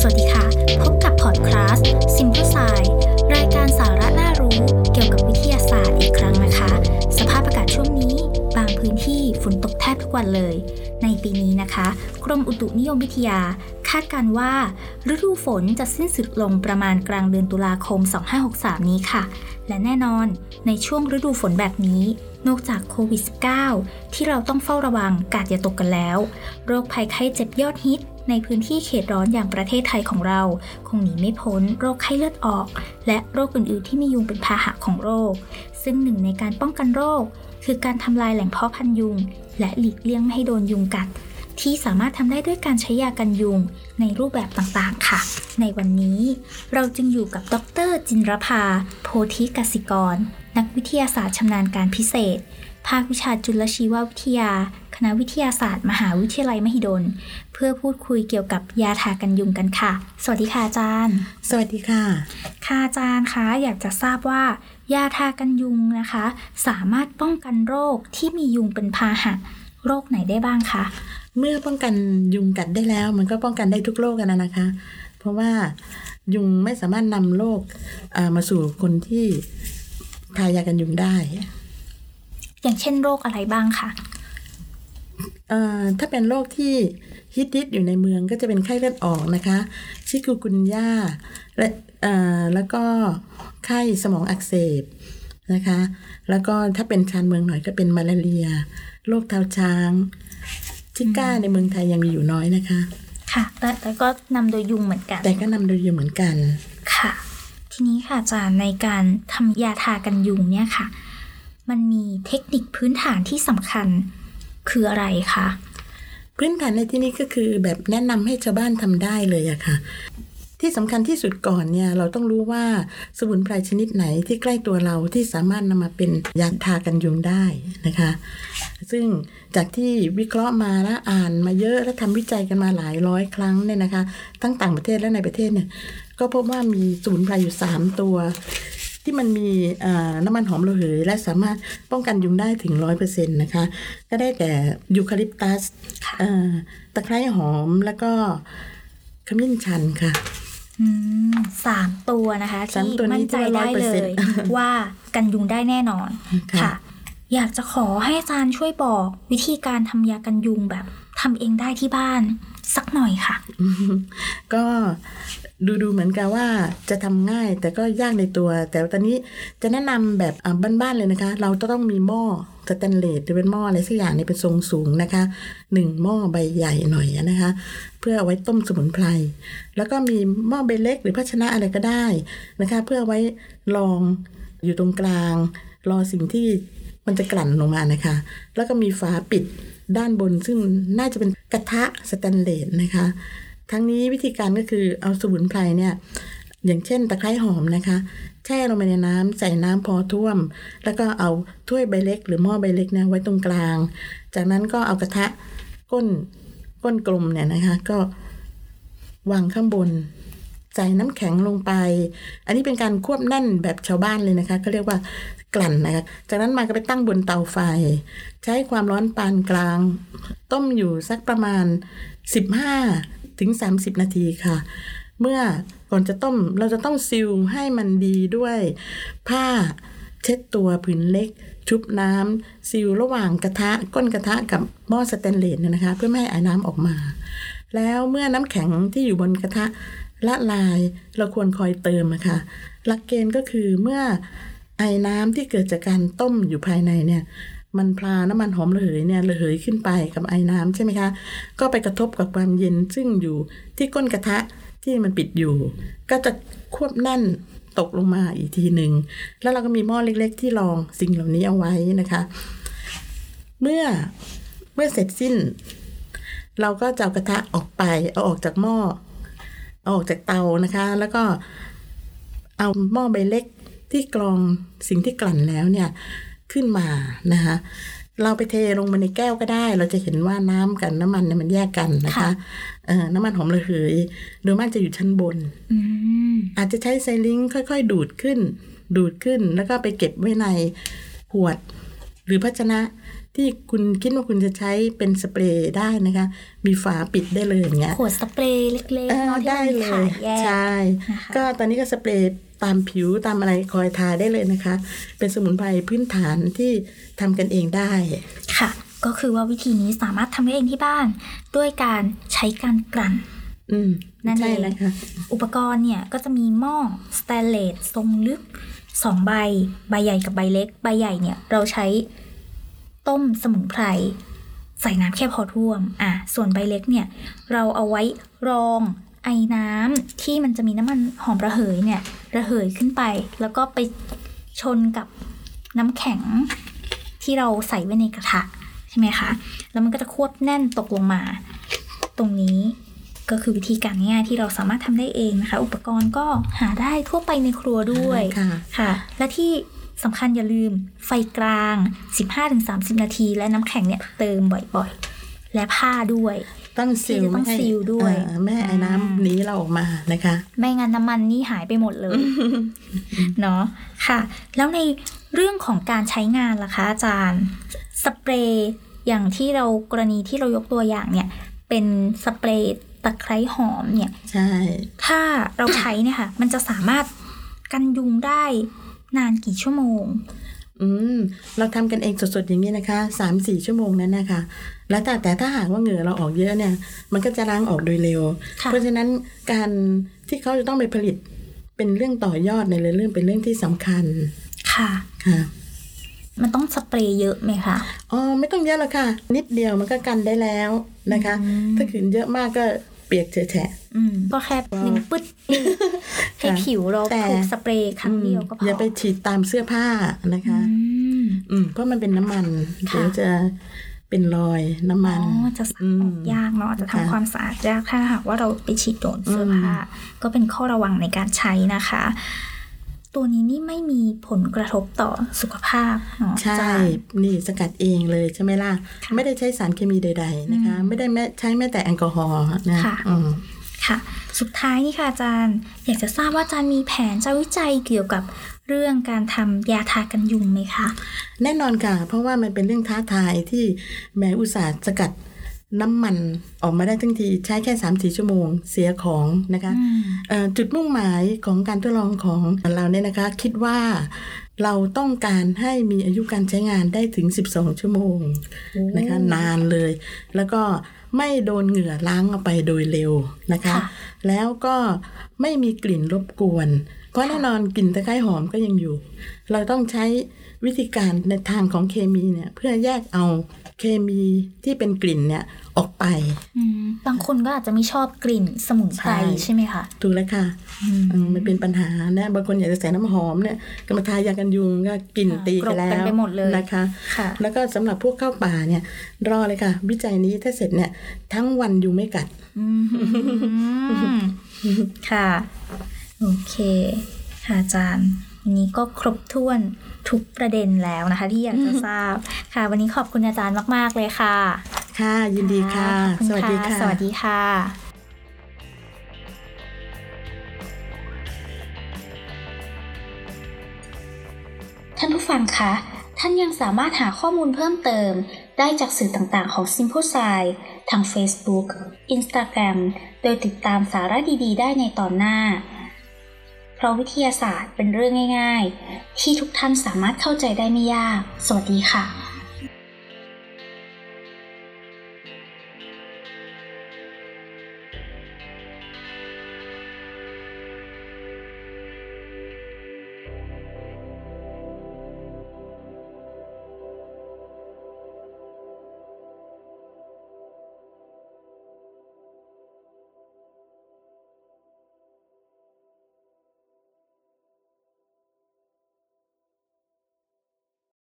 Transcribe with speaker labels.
Speaker 1: สวัสดีค่ะ พบกับพอดคลาส Simple Science กวันเลย ในปีนี้นะคะ กรมอุตุนิยมวิทยา คาดการว่า ฤดูฝนจะสิ้นสุดลงประมาณกลางเดือนตุลาคม 2563 นี้ค่ะ และแน่นอนในช่วงฤดูฝนแบบนี้ นอกจากโควิด -19 ที่เราต้องเฝ้าระวังกาดอย่าตกกันแล้ว โรคภัยไข้เจ็บยอดฮิตในพื้นที่เขตร้อนอย่างประเทศไทยของเรา คงหนีไม่พ้นโรคไข้เลือดออก และโรคอื่นๆ ที่มียุงเป็นพาหะของโรค ซึ่งหนึ่งในการป้องกันโรค คือการทำลายแหล่งเพาะพันยุง และหลีกเลี่ยงไม่ให้โดนยุงกัด ที่สามารถทำได้ด้วยการใช้ยากันยุงในรูปแบบต่างๆค่ะ ในวันนี้เราจึงอยู่กับดรจินรภา โพธิกสิกร นักวิทยาศาสตร์ชำนาญการพิเศษ ภาควิชาจุลชีววิทยา คณะวิทยาศาสตร์ มหาวิทยาลัยมหิดล เพื่อพูดคุยเกี่ยวกับยาทากันยุงกันค่ะ สวัสดีค่ะอาจารย์
Speaker 2: สวัสดีค่ะ
Speaker 1: ค่ะอาจารย์คะอยากจะทราบว่า ยาทากันยุงนะคะ สามารถป้องกันโรคที่มียุงเป็นพาหะโรคไหนได้บ้างคะ
Speaker 2: เมื่อป้องกันยุงกัดได้แล้ว มันก็ป้องกันได้ทุกโรคกันนะนะคะ เพราะว่ายุงไม่สามารถนำโรคอ่ามาสู่คนที่ทายากันยุงได้
Speaker 1: อย่างเช่นโรคอะไรบ้างคะ
Speaker 2: เอ่อถ้าเป็นโรคที่ฮิตฮิตๆอยู่ในเมืองก็จะเป็นไข้เลือดออกนะคะ ชิคุกุนย่าและเอ่อแล้วก็ ไข้สมองอักเสบนะคะ แล้วก็ถ้าเป็นชานเมืองหน่อยก็เป็นมาลาเรีย โรคเท้าช้างชิก้าในเมืองไทยยังมีอยู่น้อยนะคะ
Speaker 1: ค่ะ แต่แต่ก็นำโดยยุงเหมือนกัน
Speaker 2: แต่ก็นำโดยยุงเหมือนกัน
Speaker 1: ค่ะ ทีนี้ค่ะอาจารย์ในการทำยาทากันยุงเนี่ยค่ะ มันมีเทคนิคพื้นฐานที่สำคัญคืออะไรคะ
Speaker 2: พื้นฐานในที่นี้ก็คือแบบแนะนำให้ชาวบ้านทำได้เลยอะค่ะ ที่สำคัญที่สุดก่อนเนี่ยเราต้องรู้ว่าสมุนไพรชนิดไหนที่ใกล้ตัวเราที่สามารถนำมาเป็นยาทากันยุงได้นะคะ ซึ่งจากที่วิเคราะห์มาและอ่านมาเยอะและทำวิจัยกันมาหลายร้อยครั้งเนี่ยนะคะ ทั้งต่างประเทศและในประเทศเนี่ยก็พบว่ามีสมุนไพรอยู่ 3 ตัวที่มันมีอ่าน้ำมันหอมระเหย และสามารถป้องกันยุงได้ถึงร้อยเปอร์เซ็นต์นะคะ ก็ได้แก่ยูคาลิปตัส
Speaker 1: ค่ะ
Speaker 2: อ่าตะไคร้หอมแล้วก็ขมิ้นชันค่ะ
Speaker 1: อืม สามตัวนะคะ
Speaker 2: สาม
Speaker 1: ที่
Speaker 2: ตัวนี้
Speaker 1: มั่นใจได้เลย
Speaker 2: 100%
Speaker 1: ว่ากันยุงได้แน่นอน
Speaker 2: ค่ะ
Speaker 1: ค่ะ อยากจะขอให้อาจารย์ช่วยบอกวิธีการทำยากันยุงแบบทำเองได้ที่บ้านสักหน่อยค่ะ
Speaker 2: ก็ ดูดูเหมือนกับว่าจะทำง่ายแต่ก็ยากในตัว แต่ตอนนี้จะแนะนำแบบบ้านๆเลยนะคะ เราจะต้องมีหม้อสแตนเลสหรือเป็นหม้ออะไรสักอย่างนี่เป็นทรงสูงนะคะหนึ่งหม้อใบใหญ่หน่อยนะคะ เพื่อเอาไว้ต้มสมุนไพรแล้วก็มีหม้อใบเล็กหรือภาชนะอะไรก็ได้นะคะ เพื่ออไว้รองอยู่ตรงกลาง รอสิ่งที่มันจะกลั่นลงมานะคะ แล้วก็มีฝาปิดด้านบนซึ่งน่าจะเป็นกระทะสแตนเลสนะคะ ทั้งนี้วิธีการก็คือเอาสมุนไพรเนี่ยอย่างเช่นตะไคร้หอมนะคะ แช่ลงไปในน้ำใส่น้ำพอท่วม แล้วก็เอาถ้วยใบเล็ก หรือหม้อใบเล็กเนี่ยไว้ตรงกลาง จากนั้นก็เอากระทะก้นก้นกลมเนี่ยนะคะ ก็วางข้างบน ใส่น้ำแข็งลงไป อันนี้เป็นการควบแน่นแบบชาวบ้านเลยนะคะก็เรียกว่ากลั่นนะคะ จากนั้นมาก็ไปตั้งบนเตาไฟ ใช้ความร้อนปานกลาง ต้มอยู่สักประมาณ 15 ถึง 30 นาทีค่ะ เมื่อก่อนจะต้มเราจะต้องซิลให้มันดีด้วย ผ้าเช็ดตัวผืนเล็ก ชุบน้ำซิลระหว่างกระทะก้นกระทะกับหม้อสแตนเลสเนี่ยนะคะ เพื่อไม่ให้อ้น้ำออกมา แล้วเมื่อน้ำแข็งที่อยู่บนกระทะละลายเราควรคอยเติมะค่ะหลักเกณฑ์ก็คือเมื่อไอ้น้ำที่เกิดจากการต้มอยู่ภายในเนี่ย มันพลาน้ำมันหอมระเหยเนี่ยระเหยขึ้นไปกับไอ้น้ำใช่ไหมคะ ก็ไปกระทบกับความเย็นซึ่งอยู่ที่ก้นกระทะที่มันปิดอยู่ ก็จะควบแน่นตกลงมาอีกทีหนึ่ง แล้วเราก็มีหม้อเล็ก ๆ ที่รองสิ่งเหล่านี้เอาไว้นะคะ เมื่อเมื่อเสร็จสิ้น เราก็จะเอากระทะออกไป เอาออกจากหม้อเอาออกจากเตานะคะ แล้วก็เอาหม้อใบเล็กที่กรองสิ่งที่กลั่นแล้วเนี่ย ขึ้นมานะคะเราไปเทลงมาในแก้วก็ได้ เราจะเห็นว่าน้ำกับน้ำมันเนี่ยมันแยกกันนะคะ
Speaker 1: ค่ะ
Speaker 2: เอ่อน้ำมันหอมระเหยโดยมากจะอยู่ชั้นบน
Speaker 1: อืม
Speaker 2: อาจจะใช้ไซลิงค์ค่อยๆ ดูดขึ้น ดูดขึ้นแล้วก็ไปเก็บไว้ในขวด หรือภาชนะที่คุณคิดว่าคุณจะใช้เป็นสเปรย์ได้นะคะ มีฝาปิดได้เลยอย่างเงี้ย
Speaker 1: ขวดสเปรย์เล็ก
Speaker 2: เอ
Speaker 1: ๆ
Speaker 2: อ
Speaker 1: เนาะที่
Speaker 2: ได้
Speaker 1: มันมี
Speaker 2: เล
Speaker 1: ขายยแยก
Speaker 2: ใช่
Speaker 1: นะคะ
Speaker 2: ก็ตอนนี้ก็สเปรย์ ตามผิวตามอะไรคอยทาได้เลยนะคะ เป็นสมุนไพรพื้นฐานที่ทำกันเองได้
Speaker 1: ค่ะ ก็คือว่าวิธีนี้สามารถทำได้เองที่บ้าน ด้วยการใช้การกลั่น
Speaker 2: อืม
Speaker 1: นั่น
Speaker 2: ใช่
Speaker 1: เอง
Speaker 2: นะคะ
Speaker 1: อุปกรณ์เนี่ยก็จะมีหม้อสแตนเลสทรงลึกสองใบ ใบใหญ่กับใบเล็ก ใบใหญ่เนี่ยเราใช้ต้มสมุนไพรใส่น้ำแค่พอท่วม อะ ส่วนใบเล็กเนี่ย เราเอาไว้รอง ไอ้น้ำที่มันจะมีน้ำมันหอมระเหยเนี่ยระเหยขึ้นไป แล้วก็ไปชนกับน้ำแข็งที่เราใส่ไว้ในกระทะใช่ไหมคะ แล้วมันก็จะควบแน่นตกลงมา ตรงนี้ก็คือวิธีการง่ายๆที่เราสามารถทำได้เองนะคะ อุปกรณ์ก็หาได้ทั่วไปในครัวด้วย
Speaker 2: ค่ะ
Speaker 1: ค่ะและที่สำคัญอย่าลืมไฟกลาง 15-30 นาที และน้ำแข็งเนี่ยเติมบ่อยๆ และผ้าด้วย
Speaker 2: ต้องซีล
Speaker 1: ที่จะต้อง
Speaker 2: ไม่ให้
Speaker 1: ซีลด้วย
Speaker 2: เอ่อไม่ให้ไอ้น้ำหนีเราออกมานะคะ
Speaker 1: ไม่งั้นน้ำมันนี่หายไปหมดเลยเนาะค่ะ แล้วในเรื่องของการใช้งานล่ะคะ อาจารย์สเปรย์อย่างที่เรากรณีที่เรายกตัวอย่างเนี่ย เป็นสเปรย์ตะไคร้หอมเนี่ย
Speaker 2: ใช่
Speaker 1: ถ้าเราใช้เนี่ยค่ะ มันจะสามารถกันยุงได้นานกี่ชั่วโมง
Speaker 2: อืมเราทำกันเองสดๆอย่างนี้นะคะสามสี่ชั่วโมงนั้นนะคะ แล้วแต่แต่ถ้าหากว่าเหงื่อเราออกเยอะเนี่ย มันก็จะล้างออกโดยเร็ว
Speaker 1: ค่ะ
Speaker 2: เพราะฉะนั้นการที่เขาจะต้องไปผลิตเป็นเรื่องต่อยอดในเรื่องเป็นเรื่องที่สำคัญ
Speaker 1: ค่ะ
Speaker 2: ค่ะ
Speaker 1: มันต้องสเปรย์เยอะไหมคะ
Speaker 2: อ๋อไม่ต้องเยอะหรอกค่ะ นิดเดียวมันก็กันได้แล้วนะคะ ถ้าขืนเยอะมากก็ เปียกเฉอะแฉะ
Speaker 1: อืมก็แค่หนึ่งปึ๊ดเองให้
Speaker 2: ค่ะ
Speaker 1: ผิวเรา
Speaker 2: แต่
Speaker 1: ถูกสเปรย์ครั้งเดียวก็พอ
Speaker 2: อ
Speaker 1: อย่า
Speaker 2: ไปฉีดตามเสื้อผ้านะคะ
Speaker 1: อืม
Speaker 2: อืมเพราะมันเป็นน้ำมัน
Speaker 1: ค่ะ
Speaker 2: เดี๋ยวจะเป็นรอยน้ำ
Speaker 1: อ๋
Speaker 2: มัน
Speaker 1: อจะซักออกยากเนาะจะ
Speaker 2: ค่ะ
Speaker 1: ทำความสะอาดยากถ้าหากว่าเราไปฉีดโดนเสื้อผ้าก็เป็นข้อระวังในการใช้นะคะ ตัวนี้นี่ไม่มีผลกระทบต่อสุขภาพเนาะ
Speaker 2: ใช่
Speaker 1: อาจารย์
Speaker 2: นี่สกัดเองเลยใช่ไหมล่ะ
Speaker 1: ค่ะ
Speaker 2: ไม่ได้ใช้สารเคมีใด ๆ นะคะ ไม่ได้แม้ใช้แม้แต่แอลกอฮอล์นะ
Speaker 1: ค่ะ
Speaker 2: อืม
Speaker 1: ค่ะ สุดท้ายนี่ค่ะอาจารย์ อยากจะทราบว่าอาจารย์มีแผนจะวิจัยเกี่ยวกับเรื่องการทำยาทากันยุงไหมคะ
Speaker 2: แน่นอนค่ะ เพราะว่ามันเป็นเรื่องท้าทายที่แม้อุตสาห์สกัด น้ำมันออกมาได้ทั้งทีใช้แค่3ามสี่ชั่วโมงเสียของนะคะ
Speaker 1: อืม
Speaker 2: เอ่อจุดมุ่งหมายของการทดลองของเราเนี่ยนะคะ คิดว่าเราต้องการให้มีอายุการใช้งานได้ถึง 12 ชั่วโมงนะคะนานเลย แล้วก็ไม่โดนเหงื่อล้างออกไปโดยเร็วนะคะ
Speaker 1: ค่ะ
Speaker 2: แล้วก็ไม่มีกลิ่นรบกวน เพราะแน่นอนกลิ่นตะไคร้หอมก็ยังอยู่ เราต้องใช้ วิธีการในทางของเคมีเนี่ยเพื่อแยกเอาเคมีที่เป็นกลิ่นเนี่ยออกไป
Speaker 1: อืมบางคนก็อาจจะไม่ชอบกลิ่นสมุนไพร
Speaker 2: ใช่
Speaker 1: ใช่ไหมคะ
Speaker 2: ถูกแล้วค่ะอืมมันเป็นปัญหานะบางคนอยากจะใส่น้ำหอมเนี่ยก็มาทายากันยุงก็กลิ่น
Speaker 1: ค่ะ
Speaker 2: ตี
Speaker 1: กร
Speaker 2: กัน
Speaker 1: บ
Speaker 2: แล้
Speaker 1: กัน
Speaker 2: ว
Speaker 1: ไปหมดเลย
Speaker 2: นะคะ
Speaker 1: ค่ะ
Speaker 2: แล้วก็สำหรับพวกเข้าป่าเนี่ยรอเลยค่ะ วิจัยนี้ถ้าเสร็จเนี่ยทั้งวันยุงไม่กัด
Speaker 1: อืมค่ะ โอเคค่ะอาจารย์ วันนี้ก็ครบถ้วนทุกประเด็นแล้วนะคะ ที่อยากจะทราบค่ะ วันนี้ขอบคุณอาจารย์มาก ๆ เลยค่ะ
Speaker 2: ค่ะ ยินดีค่ะ
Speaker 1: ขอบณ
Speaker 2: สวัสดีค่ะ
Speaker 1: สวัสดีค่ะท่านผู้ฟังคะ ท่านยังสามารถหาข้อมูลเพิ่มเติม ได้จากสื่อต่างๆของ Simple s i ทาง Facebook Instagram โดยติดตามสาระดีๆ ได้ในตอนหน้า เพราะวิทยาศาสตร์เป็นเรื่องง่าย ๆ ที่ทุกท่านสามารถเข้าใจได้ไม่ยาก สวัสดีค่ะ